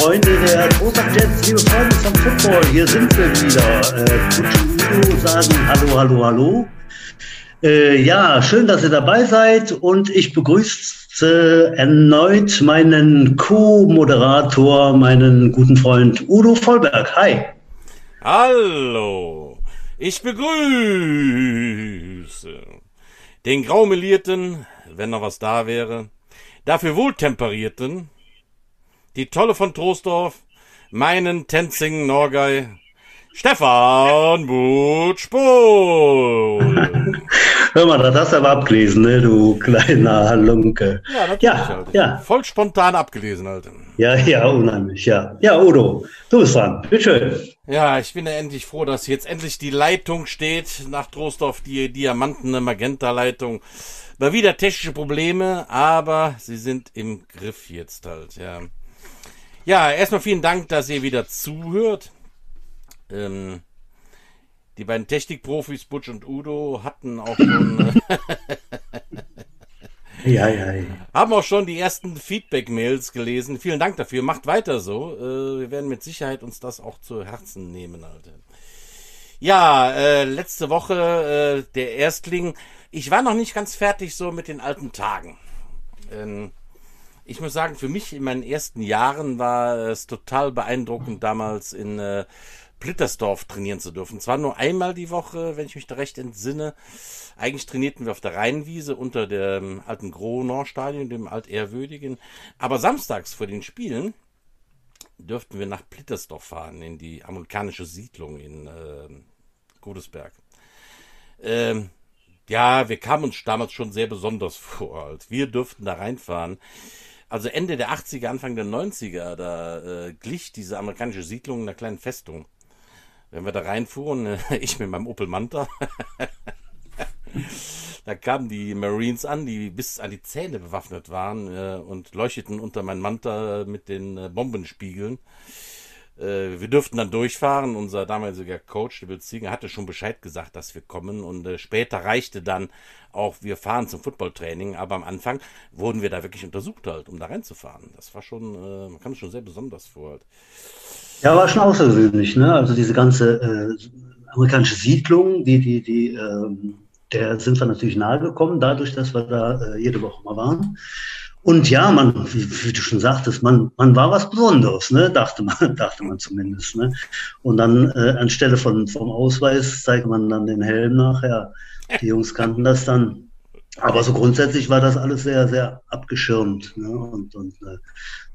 Freunde der Großach Jets, liebe Freunde vom Football, hier sind wir wieder. Äh, Udo sagen Hallo, hallo, hallo. Äh, ja, schön, dass ihr dabei seid und ich begrüße erneut meinen Co-Moderator, meinen guten Freund Udo Vollberg. Hi. Hallo. Ich begrüße den graumelierten, wenn noch was da wäre, dafür wohltemperierten, die Tolle von Troisdorf, meinen Tenzing Norgei, Stefan Butschpohl. Hör mal, das hast du aber abgelesen, ne, du kleiner Halunke. Ja, natürlich, ja, Alter. ja. Voll spontan abgelesen, Alter. Ja, ja, unheimlich, ja. Ja, Udo, du bist dran. Bitteschön. Ja, ich bin ja endlich froh, dass jetzt endlich die Leitung steht nach Trostorf, die Diamantene Magenta-Leitung. War wieder technische Probleme, aber sie sind im Griff jetzt halt, ja. Ja, erstmal vielen Dank, dass ihr wieder zuhört. Ähm, die beiden Technikprofis, Butch und Udo, hatten auch schon. ja, ja, ja. Haben auch schon die ersten Feedback-Mails gelesen. Vielen Dank dafür. Macht weiter so. Äh, wir werden mit Sicherheit uns das auch zu Herzen nehmen, Alter. Ja, äh, letzte Woche äh, der Erstling. Ich war noch nicht ganz fertig so mit den alten Tagen. Ähm, ich muss sagen, für mich in meinen ersten Jahren war es total beeindruckend, damals in äh, Plittersdorf trainieren zu dürfen. Zwar nur einmal die Woche, wenn ich mich da recht entsinne. Eigentlich trainierten wir auf der Rheinwiese unter dem alten Gronor-Stadion, dem altehrwürdigen. Aber samstags vor den Spielen dürften wir nach Plittersdorf fahren, in die amerikanische Siedlung in äh, Godesberg. Ähm, ja, wir kamen uns damals schon sehr besonders vor. Halt. Wir dürften da reinfahren. Also Ende der 80er, Anfang der 90er, da äh, glich diese amerikanische Siedlung einer kleinen Festung. Wenn wir da reinfuhren, ich mit meinem Opel Manta, da kamen die Marines an, die bis an die Zähne bewaffnet waren äh, und leuchteten unter meinem Manta mit den äh, Bombenspiegeln. Äh, wir dürften dann durchfahren. Unser damaliger Coach, der Bill Ziegen, hatte schon Bescheid gesagt, dass wir kommen. Und äh, später reichte dann auch, wir fahren zum Footballtraining. Aber am Anfang wurden wir da wirklich untersucht halt, um da reinzufahren. Das war schon, äh, man es schon sehr besonders vor. Halt. Ja, war schon außergewöhnlich, ne? Also diese ganze äh, amerikanische Siedlung, die, die, die, ähm, der sind wir natürlich nahe gekommen, dadurch, dass wir da äh, jede Woche mal waren. Und ja, man, wie, du schon sagtest, man, man war was Besonderes, ne? dachte man, dachte man zumindest. Ne? Und dann äh, anstelle von, vom Ausweis zeigt man dann den Helm nachher. Die Jungs kannten das dann. Aber so grundsätzlich war das alles sehr, sehr abgeschirmt ne? und, und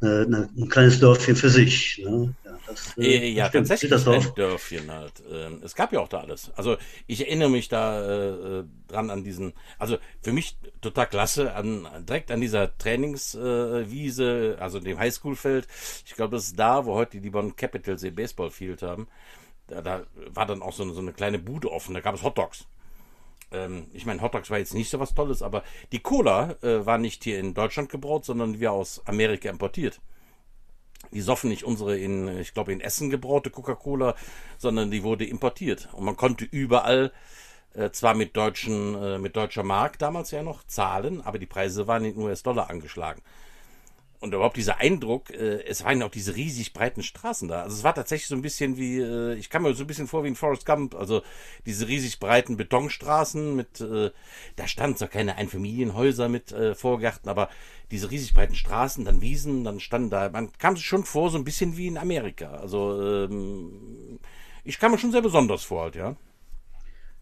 äh, äh, ein kleines Dörfchen für sich. Ne? Das, äh, äh ja, stimmt. tatsächlich das ein Dörfchen halt. Ähm, es gab ja auch da alles. Also ich erinnere mich da äh, dran an diesen, also für mich total klasse, an, direkt an dieser Trainingswiese, äh, also dem Highschool-Feld. Ich glaube, das ist da, wo heute die Bonn Capitals ihr Baseballfield haben. Da, da war dann auch so eine, so eine kleine Bude offen, da gab es Hotdogs ähm, ich meine, Hotdogs war jetzt nicht so was Tolles, aber die Cola äh, war nicht hier in Deutschland gebraut, sondern wir aus Amerika importiert. Die soffen nicht unsere in, ich glaube, in Essen gebraute Coca-Cola, sondern die wurde importiert. Und man konnte überall äh, zwar mit deutschen, äh, mit deutscher Mark damals ja noch zahlen, aber die Preise waren in US-Dollar angeschlagen. Und überhaupt dieser Eindruck, äh, es waren auch diese riesig breiten Straßen da. Also es war tatsächlich so ein bisschen wie, äh, ich kam mir so ein bisschen vor wie ein Forrest Gump, also diese riesig breiten Betonstraßen mit, äh, da standen zwar keine Einfamilienhäuser mit äh, Vorgärten, aber diese riesig breiten Straßen, dann Wiesen, dann standen da, man kam sich schon vor, so ein bisschen wie in Amerika. Also ähm, ich kam mir schon sehr besonders vor halt, ja.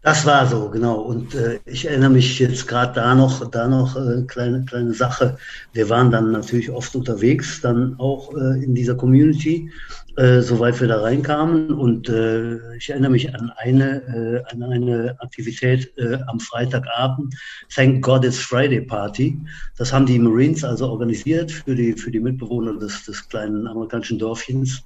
Das war so, genau. Und äh, ich erinnere mich jetzt gerade da noch, da noch äh, kleine kleine Sache. Wir waren dann natürlich oft unterwegs, dann auch äh, in dieser Community, äh, soweit wir da reinkamen. Und äh, ich erinnere mich an eine äh, an eine Aktivität äh, am Freitagabend, Thank God It's Friday Party. Das haben die Marines also organisiert für die für die Mitbewohner des des kleinen amerikanischen Dörfchens.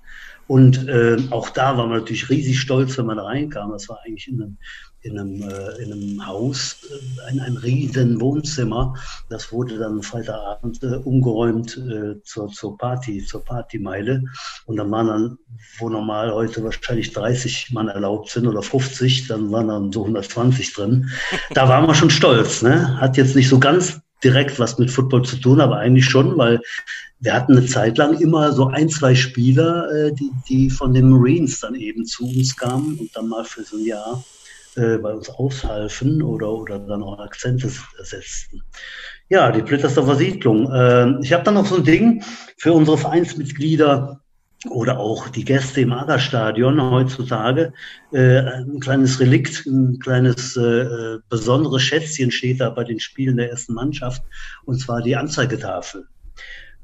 Und äh, auch da waren wir natürlich riesig stolz, wenn man da reinkam. Das war eigentlich in einem, in einem, äh, in einem Haus, äh, ein, ein riesen Wohnzimmer. Das wurde dann Freitagabend äh, umgeräumt äh, zur, zur Party, zur Partymeile. Und dann waren dann, wo normal heute wahrscheinlich 30 Mann erlaubt sind oder 50, dann waren dann so 120 drin. Da waren wir schon stolz. Ne? Hat jetzt nicht so ganz direkt was mit Football zu tun, aber eigentlich schon, weil wir hatten eine Zeit lang immer so ein, zwei Spieler, äh, die, die von den Marines dann eben zu uns kamen und dann mal für so ein Jahr äh, bei uns aushalfen oder, oder dann auch Akzente setzten. Ja, die Plittersdorfer Siedlung. Äh, ich habe dann noch so ein Ding für unsere Vereinsmitglieder, oder auch die Gäste im Agerstadion heutzutage. Äh, ein kleines Relikt, ein kleines äh, besonderes Schätzchen steht da bei den Spielen der ersten Mannschaft, und zwar die Anzeigetafel.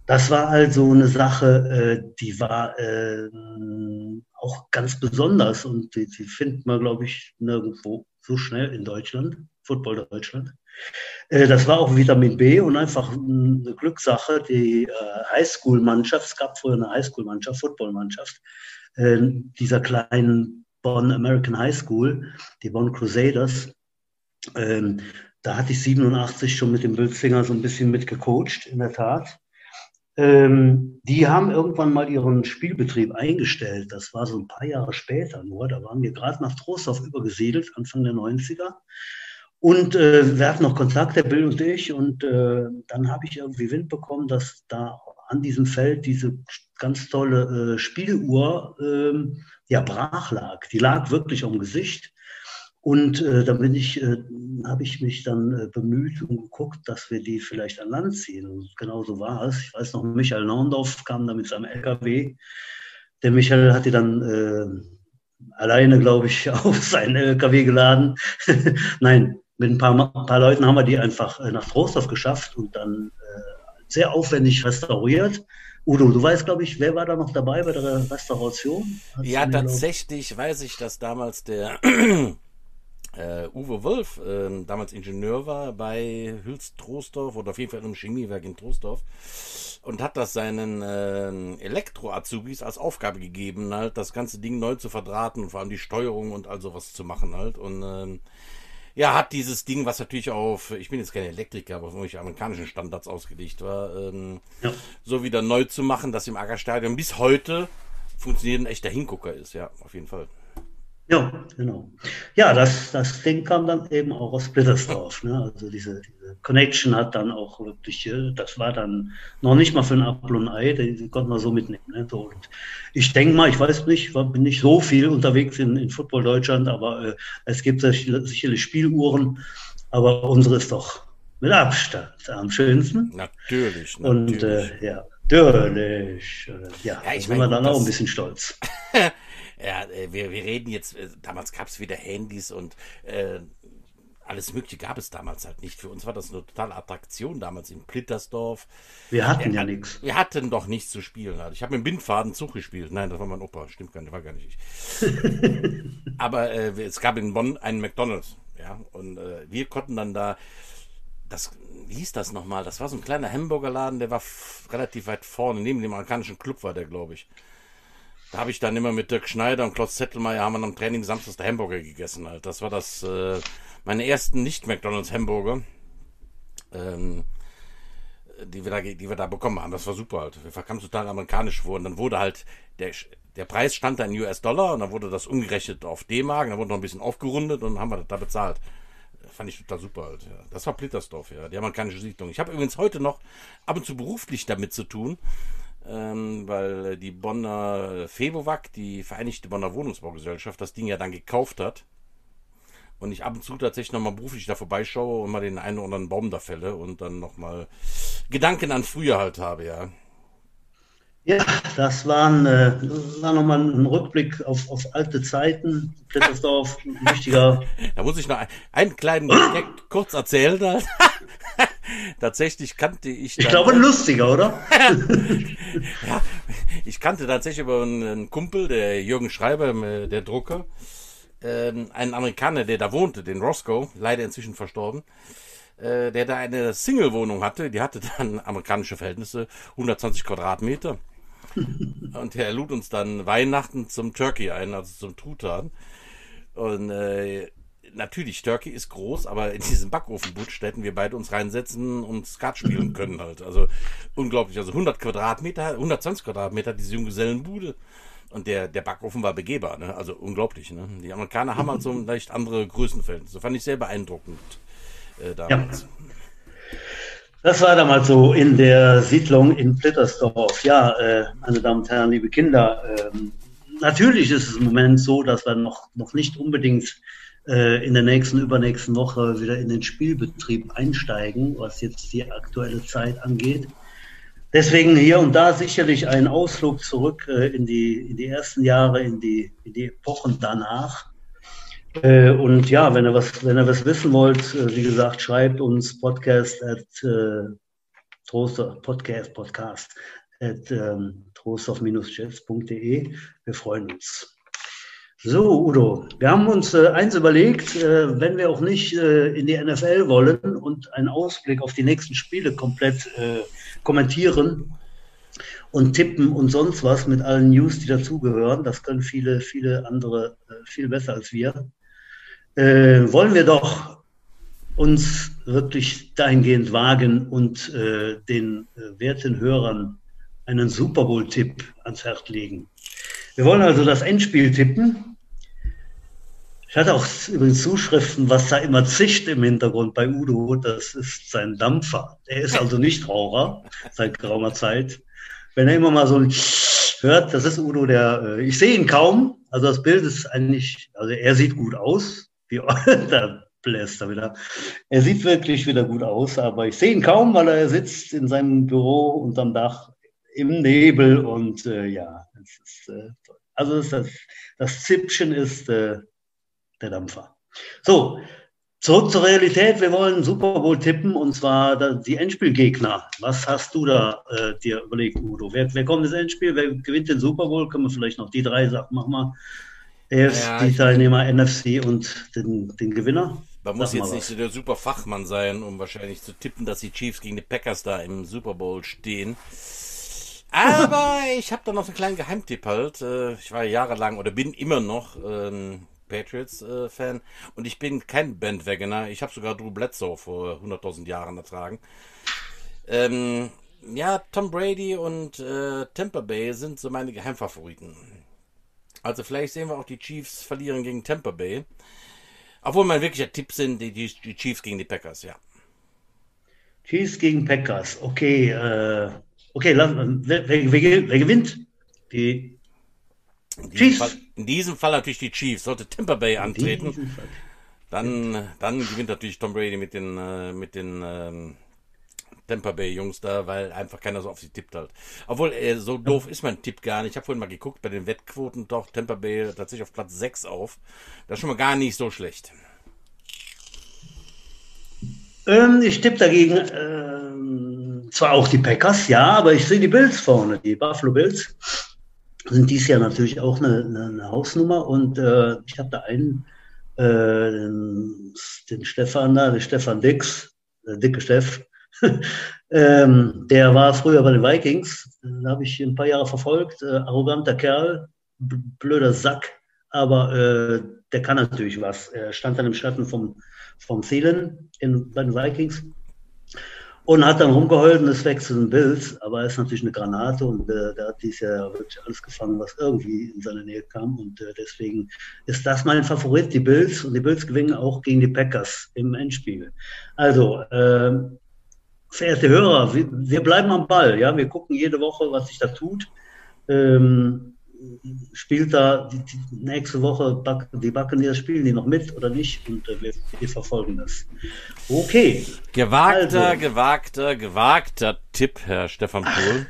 Das war also eine Sache, äh, die war äh, auch ganz besonders und die, die findet man, glaube ich, nirgendwo so schnell in Deutschland, Football Deutschland. Äh, das war auch Vitamin B und einfach eine Glückssache. Die äh, Highschool-Mannschaft, es gab früher eine Highschool-Mannschaft, Football-Mannschaft, äh, dieser kleinen Bonn American High School, die Bonn Crusaders. Ähm, da hatte ich 87 schon mit dem Bildfinger so ein bisschen mitgecoacht, in der Tat. Ähm, die haben irgendwann mal ihren Spielbetrieb eingestellt. Das war so ein paar Jahre später nur. Da waren wir gerade nach Trostorf übergesiedelt, Anfang der 90er. Und äh, wir hatten noch Kontakt, der Bill und ich. Und äh, dann habe ich irgendwie Wind bekommen, dass da an diesem Feld diese ganz tolle äh, Spieluhr ähm, ja brach lag. Die lag wirklich am Gesicht. Und äh, da bin ich, äh, habe ich mich dann äh, bemüht und geguckt, dass wir die vielleicht an Land ziehen. Und genau so war es. Ich weiß noch, Michael Naundorf kam da mit seinem LKW. Der Michael hat die dann äh, alleine, glaube ich, auf seinen LKW geladen. Nein, mit ein paar, ein paar Leuten haben wir die einfach äh, nach Trostorf geschafft und dann äh, sehr aufwendig restauriert. Udo, du weißt, glaube ich, wer war da noch dabei bei der Restauration? Hast ja, tatsächlich weiß ich, dass damals der äh, Uwe Wolf, äh, damals Ingenieur war bei Hülst Trostorf oder auf jeden Fall im Chemiewerk in Trostorf und hat das seinen äh, Elektro-Azubis als Aufgabe gegeben, halt das ganze Ding neu zu verdrahten und vor allem die Steuerung und all sowas zu machen halt und äh, ja, hat dieses Ding, was natürlich auf, ich bin jetzt kein Elektriker, aber auf irgendwelche amerikanischen Standards ausgelegt war, ähm, ja. so wieder neu zu machen, dass im Aggerstadion bis heute funktioniert ein echter Hingucker ist, ja, auf jeden Fall. Ja, genau. Ja, das, das Ding kam dann eben auch aus Blittersdorf. Ne? Also diese, diese Connection hat dann auch wirklich, äh, das war dann noch nicht mal für ein Apfel und ein Ei, die konnten wir so mitnehmen. Ne? So, und ich denke mal, ich weiß nicht, war, bin nicht so viel unterwegs in, in Football Deutschland, aber äh, es gibt sicherlich Spieluhren, aber unsere ist doch mit Abstand am schönsten. Natürlich, natürlich. Und äh, ja, natürlich. Ja, ja ich sind wir dann auch ein bisschen stolz. ja, äh, wir, wir reden jetzt, äh, damals gab es wieder Handys und äh, alles Mögliche gab es damals halt nicht. Für uns war das eine totale Attraktion damals in Plittersdorf. Wir hatten ja, ja nichts. Wir hatten doch nichts zu spielen. Halt. Ich habe mit dem Bindfaden Zug gespielt. Nein, das war mein Opa. Stimmt gar nicht, war gar nicht ich. Aber äh, es gab in Bonn einen McDonalds. Ja, und äh, wir konnten dann da, das, wie hieß das nochmal? Das war so ein kleiner Hamburgerladen, der war relativ weit vorne. Neben dem amerikanischen Club war der, glaube ich. Da habe ich dann immer mit Dirk Schneider und Klaus Zettelmeier haben wir am Training samstags der Hamburger gegessen. Halt. Das war das äh, meine ersten nicht-McDonalds Hamburger, ähm, die, wir da, die wir da bekommen haben. Das war super halt. Wir kamen total amerikanisch vor. Und dann wurde halt, der, der Preis stand da in US-Dollar und dann wurde das umgerechnet auf D-Mark, dann wurde noch ein bisschen aufgerundet und dann haben wir das da bezahlt. Fand ich total super halt. Ja. Das war Plittersdorf, ja, die amerikanische Siedlung. Ich habe übrigens heute noch ab und zu beruflich damit zu tun ähm, weil die Bonner Febowac, die Vereinigte Bonner Wohnungsbaugesellschaft, das Ding ja dann gekauft hat. Und ich ab und zu tatsächlich nochmal beruflich da vorbeischaue und mal den einen oder anderen Baum da fälle und dann nochmal Gedanken an früher halt habe, ja. Ja, das war, ein, äh, war nochmal ein Rückblick auf, auf alte Zeiten. Plittersdorf, ein wichtiger. Da muss ich noch einen kleinen Projekt kurz erzählen. tatsächlich kannte ich. ich glaube, ein lustiger, oder? ja, ich kannte tatsächlich über einen Kumpel, der Jürgen Schreiber, äh, der Drucker, ähm, einen Amerikaner, der da wohnte, den Roscoe, leider inzwischen verstorben äh, der da eine Single-Wohnung hatte, die hatte dann amerikanische Verhältnisse, 120 Quadratmeter. Und er lud uns dann Weihnachten zum Turkey ein, also zum Truthahn. Und äh, natürlich, Turkey ist groß, aber in diesem Backofenbutsch hätten wir beide uns reinsetzen und Skat spielen können halt. Also unglaublich. Also 100 Quadratmeter, 120 Quadratmeter, diese Junggesellenbude. Und der, der Backofen war begehbar, ne? also unglaublich. Ne? Die Amerikaner haben halt so leicht andere Größenverhältnisse. Fand ich sehr beeindruckend äh, damals. Ja. Das war damals so in der Siedlung in Plittersdorf. Ja, äh, meine Damen und Herren, liebe Kinder, ähm, natürlich ist es im Moment so, dass wir noch, noch nicht unbedingt äh, in der nächsten, übernächsten Woche wieder in den Spielbetrieb einsteigen, was jetzt die aktuelle Zeit angeht. Deswegen hier und da sicherlich ein Ausflug zurück äh, in, die, in die ersten Jahre, in die, in die Epochen danach. Äh, und ja, wenn ihr was, wenn ihr was wissen wollt, äh, wie gesagt, schreibt uns podcast at äh, Troster, Podcast, Podcast at ähm, trostorf-jets.de. Wir freuen uns. So, Udo, wir haben uns äh, eins überlegt, äh, wenn wir auch nicht äh, in die NFL wollen und einen Ausblick auf die nächsten Spiele komplett äh, kommentieren und tippen und sonst was mit allen News, die dazugehören, das können viele, viele andere äh, viel besser als wir, äh, wollen wir doch uns wirklich dahingehend wagen und den werten Hörern einen Super Bowl-Tipp ans Herz legen. Wir wollen also das Endspiel tippen ich hatte auch übrigens Zuschriften, was da immer zischt im Hintergrund bei Udo. Das ist sein Dampfer. Er ist also nicht Raucher seit geraumer Zeit. Wenn er immer mal so ein hört, das ist Udo, der, äh, ich sehe ihn kaum. Also das Bild ist eigentlich, also er sieht gut aus. Wie, da er wieder. Er sieht wirklich wieder gut aus, aber ich sehe ihn kaum, weil er sitzt in seinem Büro unterm Dach im Nebel und äh, ja, ist äh. Also das, das Zippchen ist äh, der Dampfer. So, zurück zur Realität. Wir wollen Super Bowl tippen und zwar die Endspielgegner. Was hast du da äh, dir überlegt, Udo? Wer, wer kommt ins Endspiel? Wer gewinnt den Super Bowl? Können wir vielleicht noch die drei Sachen machen? Wir. Erst ja, die Teilnehmer NFC und den, den Gewinner. Man muss jetzt nicht so der super Fachmann sein, um wahrscheinlich zu tippen, dass die Chiefs gegen die Packers da im Super Bowl stehen. Aber ich habe da noch einen kleinen Geheimtipp halt. Äh, ich war jahrelang oder bin immer noch ähm, Patriots-Fan. Äh, und ich bin kein Bandwagoner. Ich habe sogar Drew Bledsoe vor 100.000 Jahren ertragen. Ähm, ja, Tom Brady und äh, Tampa Bay sind so meine Geheimfavoriten. Also vielleicht sehen wir auch die Chiefs verlieren gegen Tampa Bay. Obwohl mein wirklicher Tipp sind die, die, die Chiefs gegen die Packers, ja. Chiefs gegen Packers, okay. Äh, okay, lass, wer, wer, wer, wer gewinnt? Die in diesem, Fall, in diesem Fall natürlich die Chiefs. Sollte Tampa Bay antreten, dann, dann gewinnt natürlich Tom Brady mit den, äh, mit den ähm, Tampa Bay Jungs da, weil einfach keiner so auf sie tippt halt. Obwohl, äh, so doof ist mein Tipp gar nicht. Ich habe vorhin mal geguckt, bei den Wettquoten doch Tampa Bay tatsächlich auf Platz 6 auf. Das ist schon mal gar nicht so schlecht. Ähm, ich tippe dagegen ähm, zwar auch die Packers, ja, aber ich sehe die Bills vorne, die Buffalo Bills sind dies Jahr natürlich auch eine, eine, eine Hausnummer und äh, ich habe da einen, äh, den, den Stefan da, den Stefan Dix, der dicke Steff, ähm, der war früher bei den Vikings, den habe ich ein paar Jahre verfolgt, äh, arroganter Kerl, blöder Sack, aber äh, der kann natürlich was. Er stand dann im Schatten vom, vom Thielen in, bei den Vikings und hat dann rumgeheult und ist weg zu den Bills. Aber er ist natürlich eine Granate und äh, der hat dies Jahr wirklich alles gefangen, was irgendwie in seine Nähe kam. Und äh, deswegen ist das mein Favorit, die Bills. Und die Bills gewinnen auch gegen die Packers im Endspiel. Also, äh, verehrte Hörer, wir, wir, bleiben am Ball. Ja, wir gucken jede Woche, was sich da tut. Ähm, spielt da die, die nächste Woche die Buccaneers spielen die noch mit oder nicht und äh, wir, wir, verfolgen das. Okay. Gewagter, also. gewagter, gewagter Tipp, Herr Stefan Pohl.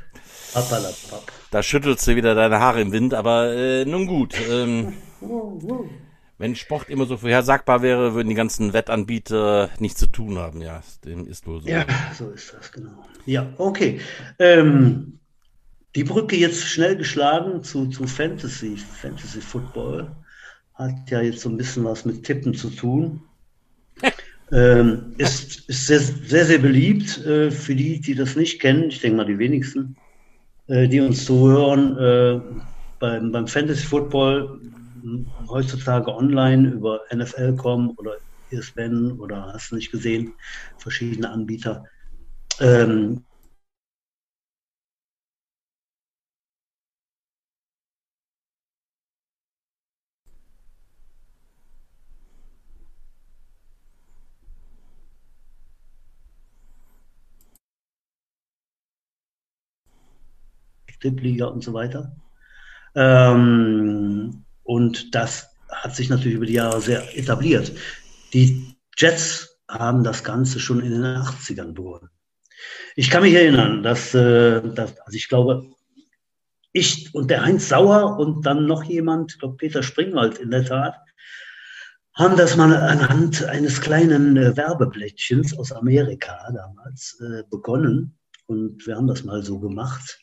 Da schüttelst du wieder deine Haare im Wind, aber äh, nun gut. Ähm, wenn Sport immer so vorhersagbar wäre, würden die ganzen Wettanbieter nichts zu tun haben. Ja, dem ist wohl so. Ja, so ist das, genau. Ja, okay. Ähm, die Brücke jetzt schnell geschlagen zu, zu Fantasy, Fantasy Football. Hat ja jetzt so ein bisschen was mit Tippen zu tun. ähm, ist, ist sehr, sehr, sehr beliebt äh, für die, die das nicht kennen. Ich denke mal, die wenigsten, äh, die uns zuhören. Äh, beim, beim Fantasy Football heutzutage online über NFL.com oder ESPN oder hast du nicht gesehen, verschiedene Anbieter. Ähm, Tippeliga und so weiter. Ähm, und das hat sich natürlich über die Jahre sehr etabliert. Die Jets haben das Ganze schon in den 80ern begonnen. Ich kann mich erinnern, dass, äh, dass also ich glaube, ich und der Heinz Sauer und dann noch jemand, ich glaube Peter Springwald in der Tat, haben das mal anhand eines kleinen äh, Werbeblättchens aus Amerika damals äh, begonnen. Und wir haben das mal so gemacht.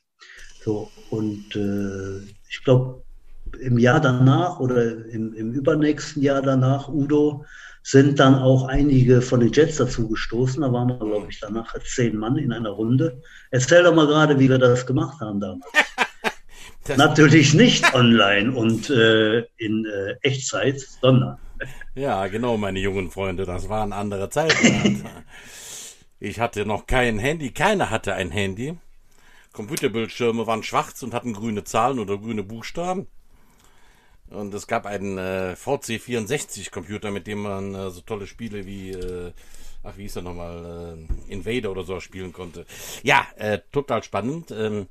So, und äh, ich glaube, im Jahr danach oder im, im übernächsten Jahr danach, Udo, sind dann auch einige von den Jets dazu gestoßen. Da waren wir, glaube ich, danach zehn Mann in einer Runde. Erzähl doch mal gerade, wie wir das gemacht haben damals. Natürlich nicht online und äh, in äh, Echtzeit, sondern. Ja, genau, meine jungen Freunde, das waren andere Zeiten. ich hatte noch kein Handy, keiner hatte ein Handy. Computerbildschirme waren schwarz und hatten grüne Zahlen oder grüne Buchstaben. Und es gab einen äh, VC64-Computer, mit dem man äh, so tolle Spiele wie, äh, ach, wie hieß er nochmal, äh, Invader oder so spielen konnte. Ja, äh, total spannend. Ähm,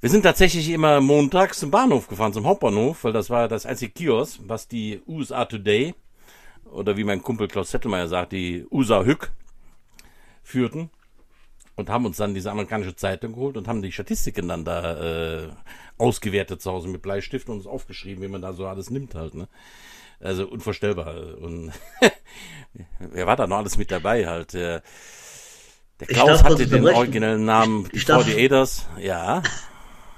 wir sind tatsächlich immer montags zum Bahnhof gefahren, zum Hauptbahnhof, weil das war das einzige Kiosk, was die USA Today oder wie mein Kumpel Klaus Zettelmeier sagt, die USA Hück führten und haben uns dann diese amerikanische Zeitung geholt und haben die Statistiken dann da äh, ausgewertet zu Hause mit Bleistift und uns aufgeschrieben, wie man da so alles nimmt halt. Ne? Also unvorstellbar. Und wer war da noch alles mit dabei halt? Der, der Klaus hatte den originellen Namen ich, ich Aiders. Ja.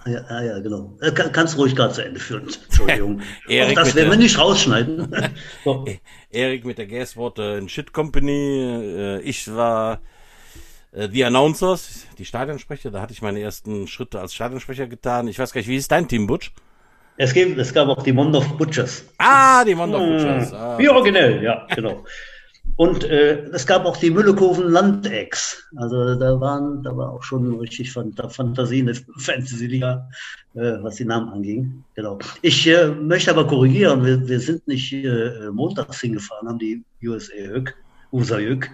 Ja, ja, genau. Äh, kann, kannst ruhig gerade zu Ende führen. Entschuldigung. Erik das werden wir nicht rausschneiden. so. Erik mit der Gasworte in Shit Company. Äh, ich war äh, The Announcers, die Stadionsprecher, da hatte ich meine ersten Schritte als Stadionsprecher getan. Ich weiß gar nicht, wie ist dein Team, Butch? Es, gibt, es gab auch die Mondorf Butchers. Ah, die Mondorf hm. Butchers. Ah, wie originell, ja, genau. Und äh, es gab auch die Müllekoven Landecks. Also da waren, da war auch schon richtig Fantasie in der Fantasy-Liga, äh, was die Namen anging. Genau. Ich äh, möchte aber korrigieren, wir, wir sind nicht äh, montags hingefahren, haben die USA Hück, USA Hück,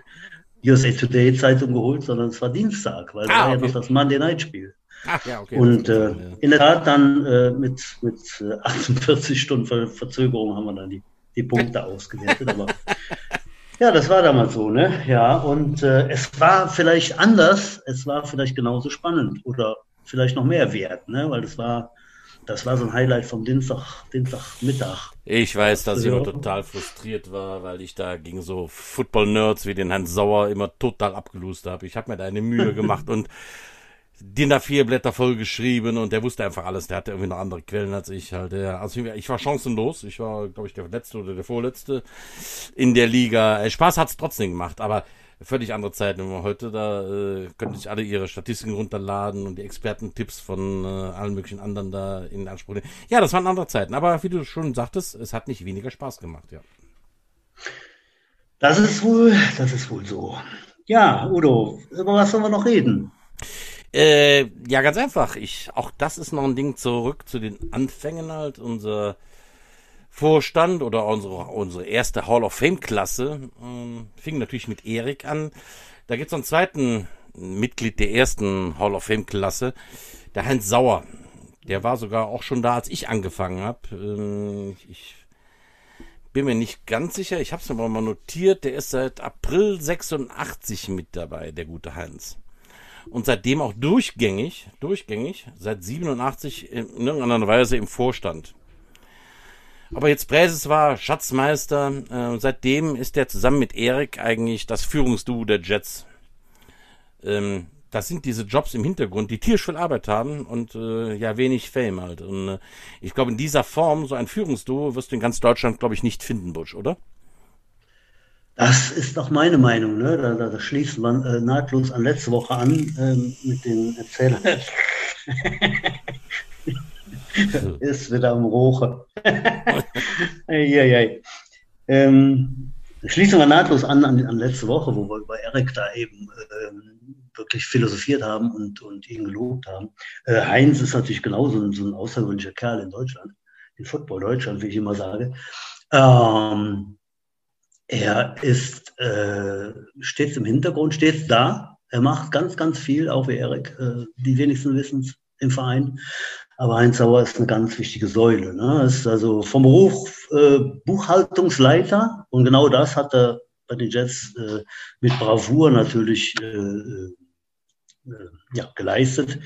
USA Today Zeitung geholt, sondern es war Dienstag, weil ah, da war okay. ja noch das Monday Night Spiel. Ach, ja, okay. Und äh, in der Tat dann äh, mit, mit 48 äh, Stunden Ver Verzögerung haben wir dann die, die Punkte ausgewertet. Aber ja, das war damals so, ne? Ja, und äh, es war vielleicht anders, es war vielleicht genauso spannend oder vielleicht noch mehr wert, ne? Weil das war das war so ein Highlight vom Dienstag, Dienstagmittag. Ich weiß, dass ich immer total frustriert war, weil ich da gegen so Football-Nerds wie den Herrn Sauer immer total abgelust habe. Ich habe mir da eine Mühe gemacht und DIN A4 Blätter voll geschrieben und der wusste einfach alles. Der hatte irgendwie noch andere Quellen als ich halt. Also ich war chancenlos. Ich war, glaube ich, der letzte oder der vorletzte in der Liga. Äh, Spaß hat's trotzdem gemacht, aber völlig andere Zeiten. Heute, da äh, können sich alle ihre Statistiken runterladen und die Expertentipps von äh, allen möglichen anderen da in Anspruch nehmen. Ja, das waren andere Zeiten. Aber wie du schon sagtest, es hat nicht weniger Spaß gemacht, ja. Das ist wohl, das ist wohl so. Ja, Udo, über was sollen wir noch reden? Äh, ja, ganz einfach. Ich, auch das ist noch ein Ding zurück zu den Anfängen halt. Unser Vorstand oder unsere, unsere erste Hall of Fame-Klasse ähm, fing natürlich mit Erik an. Da gibt es einen zweiten Mitglied der ersten Hall of Fame-Klasse, der Heinz Sauer. Der war sogar auch schon da, als ich angefangen habe. Ähm, ich bin mir nicht ganz sicher, ich habe es aber mal notiert, der ist seit April 86 mit dabei, der gute Heinz. Und seitdem auch durchgängig, durchgängig, seit 87 in irgendeiner Weise im Vorstand. Aber jetzt Präses war Schatzmeister. Äh, seitdem ist er zusammen mit Erik eigentlich das Führungsduo der Jets. Ähm, das sind diese Jobs im Hintergrund, die tierisch viel Arbeit haben und äh, ja wenig Fame halt. Und äh, ich glaube, in dieser Form, so ein Führungsduo, wirst du in ganz Deutschland, glaube ich, nicht finden, Busch, oder? Das ist doch meine Meinung. Ne? Da, da, da schließt man äh, nahtlos an letzte Woche an ähm, mit den Erzählern. ist wieder am Roche. ähm, schließen wir nahtlos an, an, an, letzte Woche, wo wir über Erik da eben ähm, wirklich philosophiert haben und, und ihn gelobt haben. Äh, Heinz ist natürlich genauso ein, so ein außergewöhnlicher Kerl in Deutschland, in Football Deutschland, wie ich immer sage. Ähm, er ist äh, stets im Hintergrund, stets da. Er macht ganz, ganz viel, auch wie Erik. Äh, die wenigsten wissen es im Verein. Aber Heinz Sauer ist eine ganz wichtige Säule. Ne? Ist also vom Beruf äh, Buchhaltungsleiter und genau das hat er bei den Jets äh, mit Bravour natürlich äh, äh, ja, geleistet,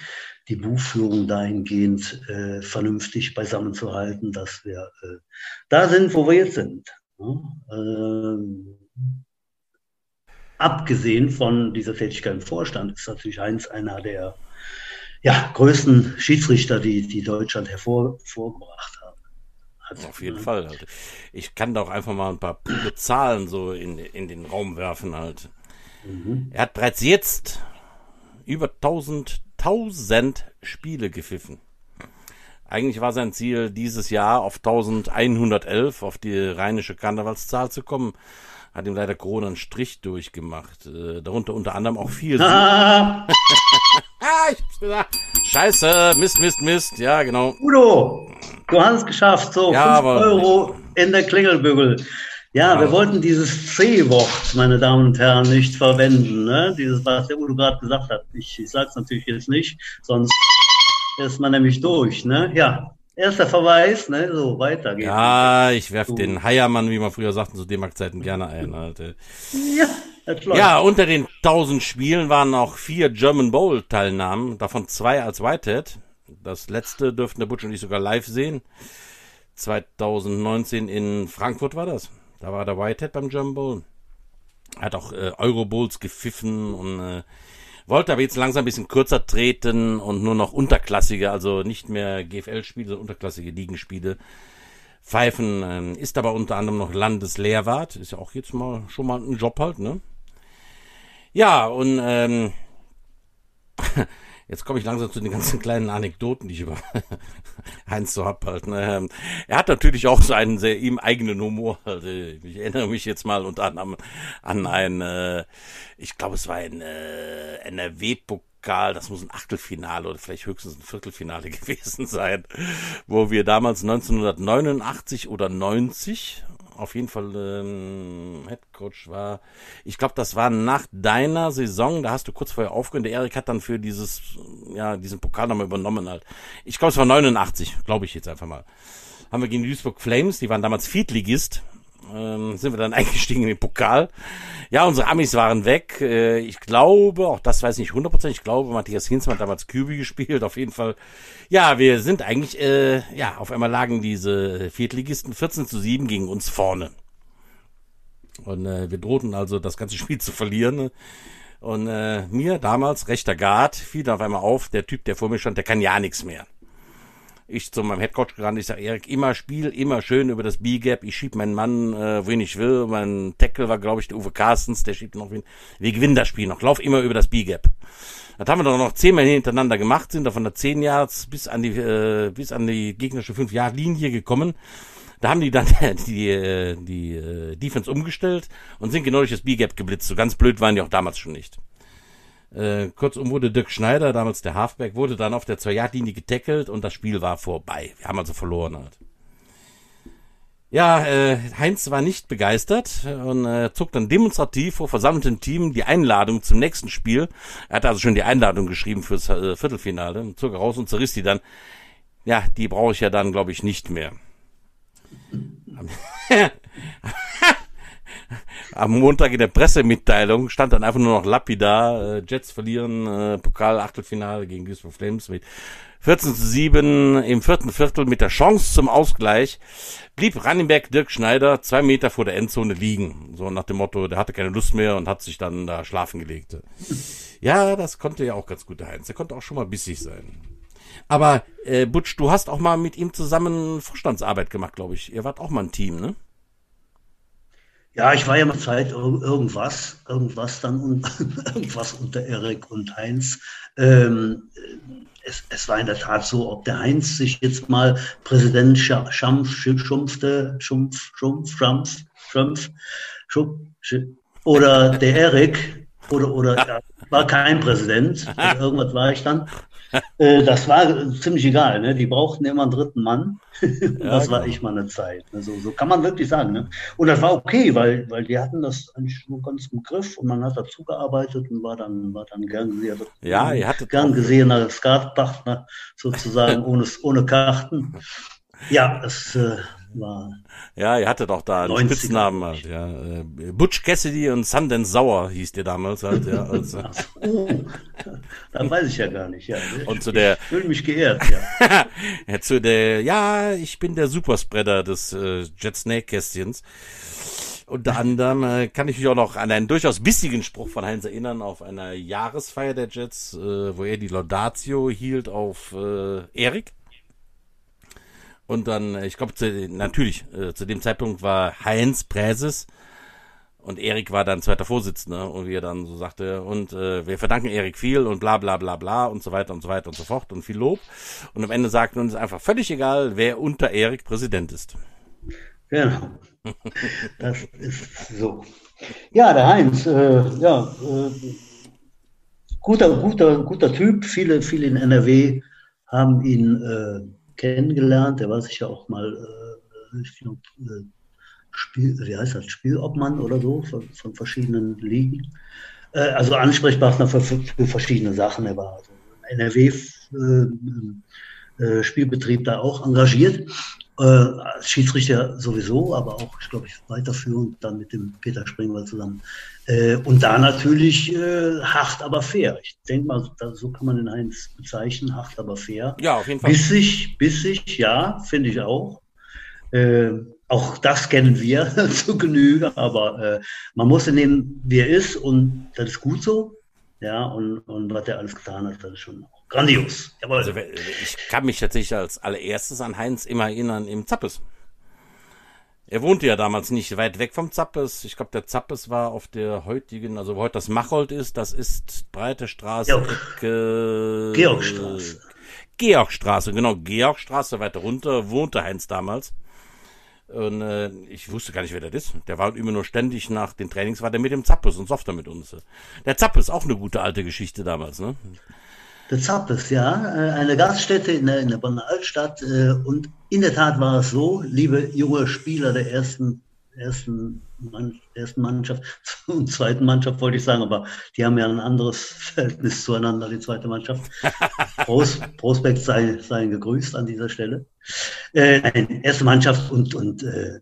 die Buchführung dahingehend äh, vernünftig beisammen zu halten, dass wir äh, da sind, wo wir jetzt sind. Ne? Ähm, abgesehen von dieser Tätigkeit im Vorstand ist natürlich Heinz einer der ja, größten Schiedsrichter, die, die Deutschland hervorgebracht haben. Also, Auf jeden ne? Fall. Halt. Ich kann da auch einfach mal ein paar Zahlen so in, in den Raum werfen halt. Mhm. Er hat bereits jetzt über 1000, 1000 Spiele gepfiffen. Eigentlich war sein Ziel, dieses Jahr auf 1111 auf die rheinische Karnevalszahl zu kommen hat ihm leider Corona einen Strich durchgemacht. Äh, darunter unter anderem auch viel. Ah. ich hab's gesagt. Scheiße, Mist, Mist, Mist. Ja, genau. Udo, du hast es geschafft. So, ja, 5 Euro in der Klingelbügel. Ja, ja, wir wollten dieses C-Wort, meine Damen und Herren, nicht verwenden. Ne? Dieses, was der Udo gerade gesagt hat. Ich, ich sage es natürlich jetzt nicht, sonst ist man nämlich durch. Ne? Ja, Erster Verweis, ne? So, weiter geht's. Ja, ich werf den Heiermann, wie man früher sagte, zu D-Mark-Zeiten gerne ein. Alter. Ja, ja, unter den 1000 Spielen waren auch vier German Bowl-Teilnahmen, davon zwei als Whitehead. Das letzte dürften der Butch und ich sogar live sehen. 2019 in Frankfurt war das. Da war der Whitehead beim German Bowl. Hat auch äh, Euro Bowls gepfiffen und äh, wollte aber jetzt langsam ein bisschen kürzer treten und nur noch unterklassige, also nicht mehr GFL-Spiele, sondern unterklassige Ligenspiele pfeifen. Ähm, ist aber unter anderem noch Landeslehrwart, ist ja auch jetzt mal schon mal ein Job halt, ne? Ja, und ähm, Jetzt komme ich langsam zu den ganzen kleinen Anekdoten, die ich über Heinz so hab halt. Ne? Ähm, er hat natürlich auch so einen sehr ihm eigenen Humor. Also ich erinnere mich jetzt mal unter anderem an ein, äh, ich glaube es war ein äh, NRW-Pokal, das muss ein Achtelfinale oder vielleicht höchstens ein Viertelfinale gewesen sein, wo wir damals 1989 oder 90 auf jeden Fall ähm, Head Coach war. Ich glaube, das war nach deiner Saison. Da hast du kurz vorher aufgehört. Der Erik hat dann für dieses, ja, diesen Pokal nochmal übernommen halt. Ich glaube, es war 89, glaube ich jetzt einfach mal. Haben wir gegen die Duisburg Flames, die waren damals Viertligist, ähm, sind wir dann eingestiegen in den Pokal. Ja, unsere Amis waren weg. Äh, ich glaube, auch das weiß ich nicht 100%, ich glaube, Matthias Hinzmann hat damals Kübi gespielt. Auf jeden Fall, ja, wir sind eigentlich, äh, ja, auf einmal lagen diese Viertligisten 14 zu 7 gegen uns vorne. Und äh, wir drohten also, das ganze Spiel zu verlieren. Und äh, mir damals, rechter Guard, fiel auf einmal auf, der Typ, der vor mir stand, der kann ja nichts mehr ich zu meinem Headcoach gerannt, ich sage, Erik, immer Spiel, immer schön über das B-Gap, ich schieb meinen Mann, äh, wen ich will, mein Tackle war, glaube ich, der Uwe Carstens, der schiebt noch wen, wir gewinnen das Spiel noch, lauf immer über das B-Gap. Das haben wir doch noch zehnmal hintereinander gemacht, sind da von der 10 Yards bis an die, äh, bis an die gegnerische 5 Yard Linie gekommen. Da haben die dann die, äh, die, die äh, Defense umgestellt und sind genau durch das B-Gap geblitzt. So ganz blöd waren die auch damals schon nicht. Äh, kurzum wurde Dirk Schneider, damals der Halfback, wurde dann auf der 2-Yard-Linie getackelt und das Spiel war vorbei. Wir haben also verloren halt. Ja, äh, Heinz war nicht begeistert und äh, zog dann demonstrativ vor versammeltem Team die Einladung zum nächsten Spiel. Er hatte also schon die Einladung geschrieben fürs äh, Viertelfinale, zog raus und zerriss die dann. Ja, die brauche ich ja dann, glaube ich, nicht mehr. am Montag in der Pressemitteilung stand dann einfach nur noch lapidar, äh, Jets verlieren, äh, Pokal Achtelfinale gegen Duisburg Flames mit 14 zu 7 im vierten Viertel mit der Chance zum Ausgleich blieb Rannenberg Dirk Schneider zwei Meter vor der Endzone liegen. So nach dem Motto, der hatte keine Lust mehr und hat sich dann da schlafen gelegt. Ja, das konnte ja auch ganz gut der Heinz. Der konnte auch schon mal bissig sein. Aber äh, Butch, du hast auch mal mit ihm zusammen Vorstandsarbeit gemacht, glaube ich. Ihr wart auch mal ein Team, ne? Ja, ich war ja mal Zeit irgendwas, irgendwas dann irgendwas unter Erik und Heinz. Ähm, es, es, war in der Tat so, ob der Heinz sich jetzt mal Präsident Schampf, schumpfte, Schumpf, Schumpf, Schumpf, Schumpf, Schumpf, oder der Erik, oder, oder ja, war kein Präsident, irgendwas war ich dann. Äh, das war ziemlich egal. Ne? Die brauchten immer einen dritten Mann. das war ich mal eine Zeit. Ne? So, so, kann man wirklich sagen. Ne? Und das war okay, weil, weil die hatten das eigentlich nur ganz im Griff und man hat dazu gearbeitet und war dann, war dann gern gesehen. Ja, ihr hattet gern gesehener Skatpartner sozusagen ohne, ohne Karten. Ja, das äh, war. Ja, ihr hattet auch da einen 90er. Spitznamen halt, ja. Äh, Butch Cassidy und Sundance Sauer hieß dir damals halt, ja. Also. oh, da weiß ich ja gar nicht, ja. Und zu der. Ich fühle mich geehrt, ja. ja. Zu der, ja, ich bin der Superspreader des äh, Jet Snake Kästchens. Unter anderem äh, kann ich mich auch noch an einen durchaus bissigen Spruch von Heinz erinnern auf einer Jahresfeier der Jets, äh, wo er die Laudatio hielt auf äh, Erik. Und dann, äh, ich glaube, natürlich, äh, zu dem Zeitpunkt war Heinz Präses und Erik war dann zweiter Vorsitzender und wie er dann so sagte, und äh, wir verdanken Erik viel und bla bla bla bla und so weiter und so weiter und so fort und viel Lob. Und am Ende sagten uns einfach völlig egal, wer unter Erik Präsident ist. Genau. Das ist so. Ja, der Heinz, äh, ja, äh, guter, guter, guter Typ. Viele, viele in NRW haben ihn äh, kennengelernt. Der war sicher auch mal, äh, ich glaub, äh, Spiel, wie heißt das, Spielobmann oder so von, von verschiedenen Ligen. Äh, also Ansprechpartner für, für, verschiedene Sachen. Er war also NRW-Spielbetrieb da auch engagiert. Äh, Schiedsrichter sowieso, aber auch, ich glaube, ich weiterführend dann mit dem Peter Springwald zusammen. Äh, und da natürlich äh, hart, aber fair. Ich denke mal, da, so kann man den Heinz bezeichnen, hart, aber fair. Ja, auf jeden Fall. Bissig, bissig, ja, finde ich auch. Äh, auch das kennen wir zu Genüge, aber äh, man muss ihn nehmen, wie er ist und das ist gut so. Ja, und, und was er alles getan hat, das ist schon auch grandios. Jawohl. Also ich kann mich tatsächlich als allererstes an Heinz immer erinnern im Zappes. Er wohnte ja damals nicht weit weg vom Zappes. Ich glaube, der Zappes war auf der heutigen, also wo heute das Machold ist, das ist Breite Straße, Georg. Georgstraße. Georgstraße, genau, Georgstraße weiter runter, wohnte Heinz damals. Und äh, ich wusste gar nicht, wer das ist. Der war immer nur ständig nach den Trainings, war der mit dem Zappes und Softer mit uns. Der Zappes, auch eine gute alte Geschichte damals, ne? Zappes, ja, äh, eine Gaststätte in der, in der Bonner Altstadt. Äh, und in der Tat war es so, liebe junge Spieler der ersten, ersten, ersten Mannschaft und zweiten Mannschaft, wollte ich sagen, aber die haben ja ein anderes Verhältnis zueinander, die zweite Mannschaft. Pros, Prospekt sei, seien gegrüßt an dieser Stelle. Äh, erste Mannschaft und, und äh,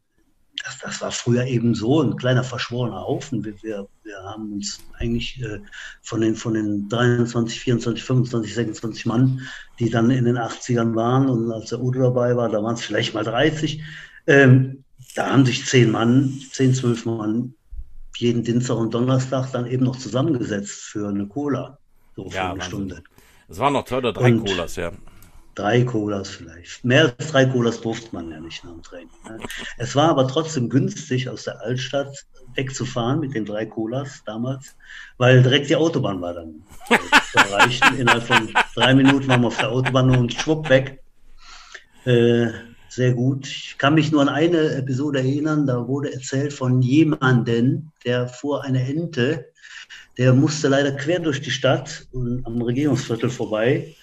das, das war früher eben so, ein kleiner verschworener Haufen. Wir, wir, wir haben uns eigentlich äh, von, den, von den 23, 24, 25, 26 Mann, die dann in den 80ern waren und als der Udo dabei war, da waren es vielleicht mal 30, ähm, da haben sich zehn Mann, zehn, zwölf Mann jeden Dienstag und Donnerstag dann eben noch zusammengesetzt für eine Cola. So für ja, eine Stunde. Es waren noch zwei oder drei und, Colas, ja drei Colas vielleicht. Mehr als drei Colas durfte man ja nicht nach dem Training. Ne? Es war aber trotzdem günstig, aus der Altstadt wegzufahren mit den drei Colas damals, weil direkt die Autobahn war dann zu. Innerhalb von drei Minuten waren wir auf der Autobahn und schwupp weg. Äh, sehr gut. Ich kann mich nur an eine Episode erinnern, da wurde erzählt von jemandem, der vor einer Ente, der musste leider quer durch die Stadt und am Regierungsviertel vorbei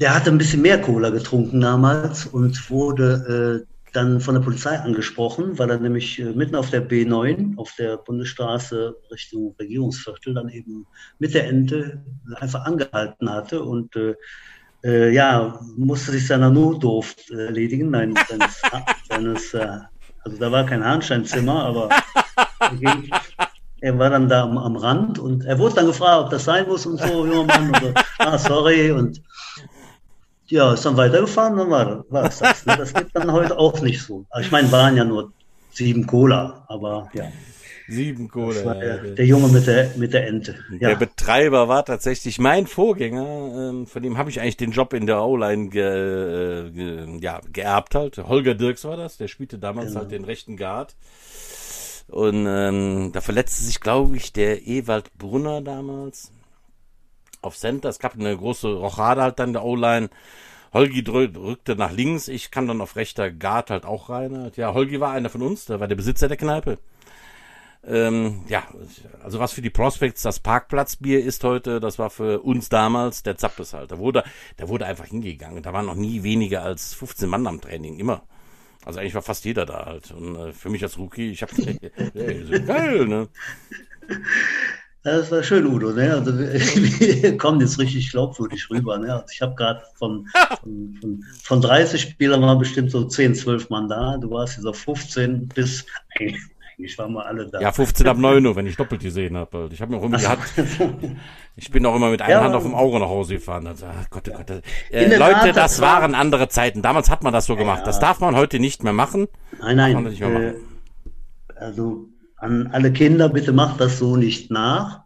der hatte ein bisschen mehr Cola getrunken damals und wurde äh, dann von der Polizei angesprochen, weil er nämlich äh, mitten auf der B9, auf der Bundesstraße Richtung Regierungsviertel, dann eben mit der Ente einfach angehalten hatte und äh, äh ja, musste sich seiner Notdurft erledigen. Nein, seines, seines äh, also da war kein Harnsteinzimmer, aber er, ging, er, war dann da am, am, Rand und er wurde dann gefragt, ob das sein muss und so, junger Mann, und so, ah, sorry, und ja, ist dann weitergefahren, dann war, war es das. Ne? Das geht dann heute auch nicht so. Also ich meine, waren ja nur sieben Cola, aber ja. Sieben Cola. War der, der, Junge mit der, mit der Ente. Ja. Der Betreiber war tatsächlich mein Vorgänger. Ähm, von dem habe ich eigentlich den Job in der O-Line ge, ge, ja, geerbt halt. Holger Dirks war das. Der spielte damals genau. halt den rechten Guard. Und ähm, da verletzte sich, glaube ich, der Ewald Brunner damals auf Center. Es gab eine große Rochade halt dann der O-Line. Holgi rückte nach links, ich kam dann auf rechter Guard halt auch rein. Ja, Holgi war einer von uns, der war der Besitzer der Kneipe. Ähm, ja, also was für die Prospects das Parkplatzbier ist heute, das war für uns damals der Zappes halt. Da wurde, da wurde einfach hingegangen. Da waren noch nie weniger als 15 Mann am Training, immer. Also eigentlich war fast jeder da halt. Und äh, für mich als Rookie, ich habe hey, so geil, ne? Das war schön, Udo. Ne? Also, wir kommen jetzt richtig glaubwürdig rüber. Ne? Also, ich habe gerade von, von, von, von, 30 Spielern waren bestimmt so 10, 12 Mann da. Du warst jetzt auf 15 bis eigentlich waren wir alle da. Ja, 15 ab 9 Uhr, wenn ich doppelt gesehen habe. Ich habe mir auch immer gehabt. Ich bin auch immer mit einer ja, Hand auf dem Auge nach Hause gefahren. Also, ach Gott, oh Gott. Äh, Leute, Tat, das, waren andere Zeiten. Damals hat man das so gemacht. Ja. Das darf man heute nicht mehr machen. Nein, nein. Äh, also an alle Kinder, bitte macht das so nicht nach.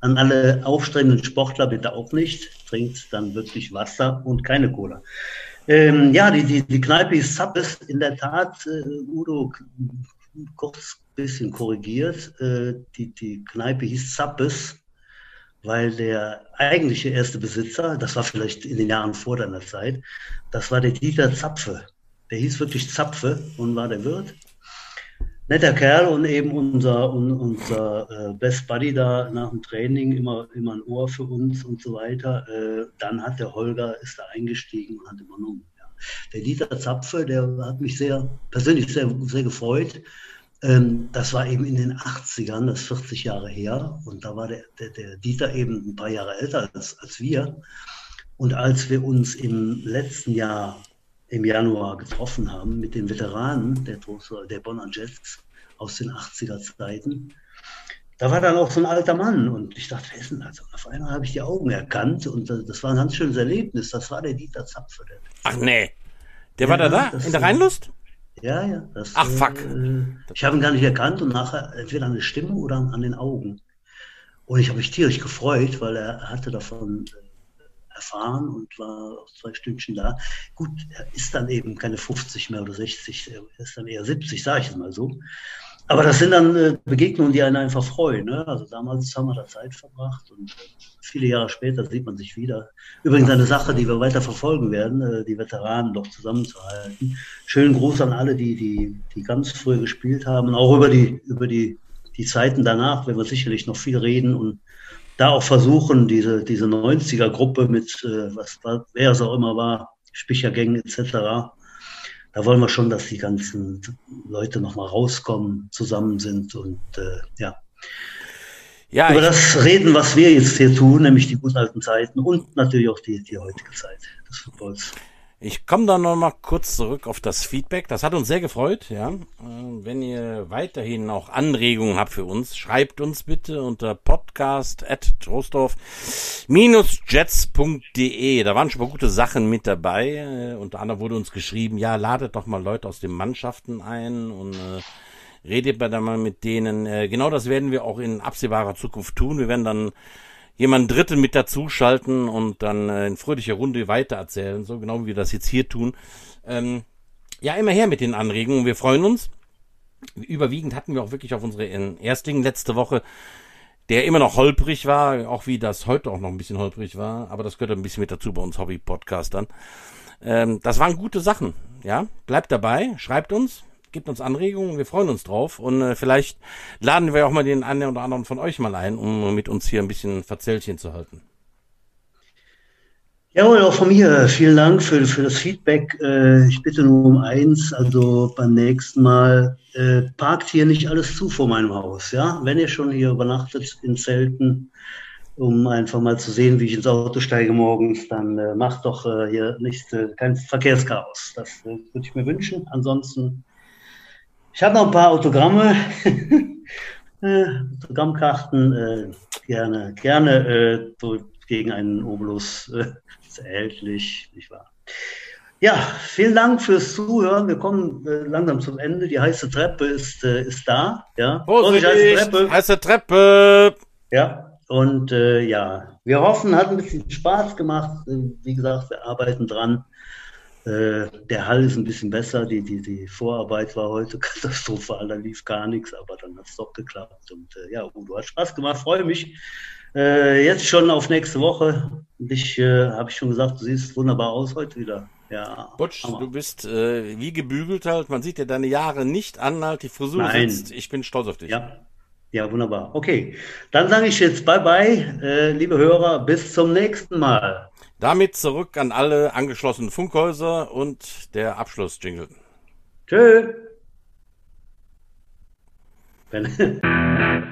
An alle aufstrebenden Sportler bitte auch nicht. Trinkt dann wirklich Wasser und keine Cola. Ähm, ja, die, die, die Kneipe ist Zappes. In der Tat, äh, Udo, kurz bisschen korrigiert. Äh, die, die Kneipe hieß Zappes, weil der eigentliche erste Besitzer, das war vielleicht in den Jahren vor deiner Zeit, das war der Dieter Zapfe. Der hieß wirklich Zapfe und war der Wirt netter Kerl und eben unser, unser äh, Best Buddy da nach dem Training immer, immer ein Ohr für uns und so weiter. Äh, dann hat der Holger, ist da eingestiegen und hat übernommen. Der Dieter Zapfe, der hat mich sehr, persönlich sehr, sehr gefreut. Ähm, das war eben in den 80ern, das ist 40 Jahre her. Und da war der, der, der Dieter eben ein paar Jahre älter als, als wir. Und als wir uns im letzten Jahr im Januar getroffen haben mit den Veteranen der, der Bonner Jets aus den 80er Zeiten. Da war dann auch so ein alter Mann und ich dachte, wer ist denn das? Und auf einmal habe ich die Augen erkannt und das war ein ganz schönes Erlebnis. Das war der Dieter Zapfe. Der Ach nee, der ja, war da da in der Rheinlust? Ja, ja. Das, Ach fuck. Äh, ich habe ihn gar nicht erkannt und nachher entweder an der Stimme oder an den Augen. Und ich habe mich tierisch gefreut, weil er hatte davon äh, erfahren und war auch zwei Stündchen da. Gut, er ist dann eben keine 50 mehr oder 60, er ist dann eher 70, sage ich es mal so. Aber das sind dann äh, Begegnungen, die einen einfach freuen. Ne? Also damals haben wir da Zeit verbracht und äh, viele Jahre später sieht man sich wieder. Übrigens eine Sache, die wir weiter verfolgen werden, äh, die Veteranen doch zusammenzuhalten. Schönen Gruß an alle, die, die, die ganz früh gespielt haben. Auch über die, über die, die Zeiten danach werden wir sicherlich noch viel reden und da auch versuchen, diese, diese 90er-Gruppe mit, äh, was, wer es auch immer war, Spichergängen etc., da wollen wir schon, dass die ganzen Leute nochmal rauskommen, zusammen sind und äh, ja. ja. Über das reden, was wir jetzt hier tun, nämlich die guten alten Zeiten und natürlich auch die, die heutige Zeit des Footballs. Ich komme dann noch mal kurz zurück auf das Feedback. Das hat uns sehr gefreut. Ja, äh, wenn ihr weiterhin auch Anregungen habt für uns, schreibt uns bitte unter podcast at trostorf-jets.de. Da waren schon mal gute Sachen mit dabei. Äh, unter anderem wurde uns geschrieben, ja, ladet doch mal Leute aus den Mannschaften ein und äh, redet da mal mit denen. Äh, genau das werden wir auch in absehbarer Zukunft tun. Wir werden dann jemanden Dritten mit dazuschalten und dann äh, in fröhlicher Runde weitererzählen, so genau wie wir das jetzt hier tun. Ähm, ja, immer her mit den Anregungen. Wir freuen uns. Überwiegend hatten wir auch wirklich auf unsere Erstlingen letzte Woche, der immer noch holprig war, auch wie das heute auch noch ein bisschen holprig war, aber das gehört ein bisschen mit dazu bei uns Hobby-Podcastern. Ähm, das waren gute Sachen, ja. Bleibt dabei, schreibt uns, gebt uns Anregungen, wir freuen uns drauf und äh, vielleicht laden wir auch mal den einen oder anderen von euch mal ein, um mit uns hier ein bisschen Verzellchen zu halten. Jawohl, auch von mir. Vielen Dank für, für das Feedback. Äh, ich bitte nur um eins, also beim nächsten Mal äh, parkt hier nicht alles zu vor meinem Haus. Ja, wenn ihr schon hier übernachtet in Zelten, um einfach mal zu sehen, wie ich ins Auto steige morgens, dann äh, macht doch äh, hier nicht äh, kein Verkehrschaos. Das äh, würde ich mir wünschen. Ansonsten ich habe noch ein paar Autogramme, äh, Autogrammkarten, äh, gerne, gerne äh, gegen einen Obolus äh, erhältlich, nicht wahr? Ja, vielen Dank fürs Zuhören. Wir kommen äh, langsam zum Ende. Die heiße Treppe ist, äh, ist da. Ja, Vorsicht, heiße Treppe. Heiße Treppe. Ja, und äh, ja, wir hoffen, hat ein bisschen Spaß gemacht. Wie gesagt, wir arbeiten dran. Äh, der Hall ist ein bisschen besser. Die, die, die Vorarbeit war heute katastrophal, da lief gar nichts, aber dann hat es doch geklappt. Und äh, ja, Udo hat Spaß gemacht, freue mich. Äh, jetzt schon auf nächste Woche. Dich äh, habe ich schon gesagt, du siehst wunderbar aus heute wieder. Ja, Hammer. du bist äh, wie gebügelt halt. Man sieht dir deine Jahre nicht an, halt die Frisur Nein. sitzt. Ich bin stolz auf dich. Ja, Ja, wunderbar. Okay, dann sage ich jetzt Bye-bye, äh, liebe Hörer, bis zum nächsten Mal. Damit zurück an alle angeschlossenen Funkhäuser und der Abschlussjingle. Tschö.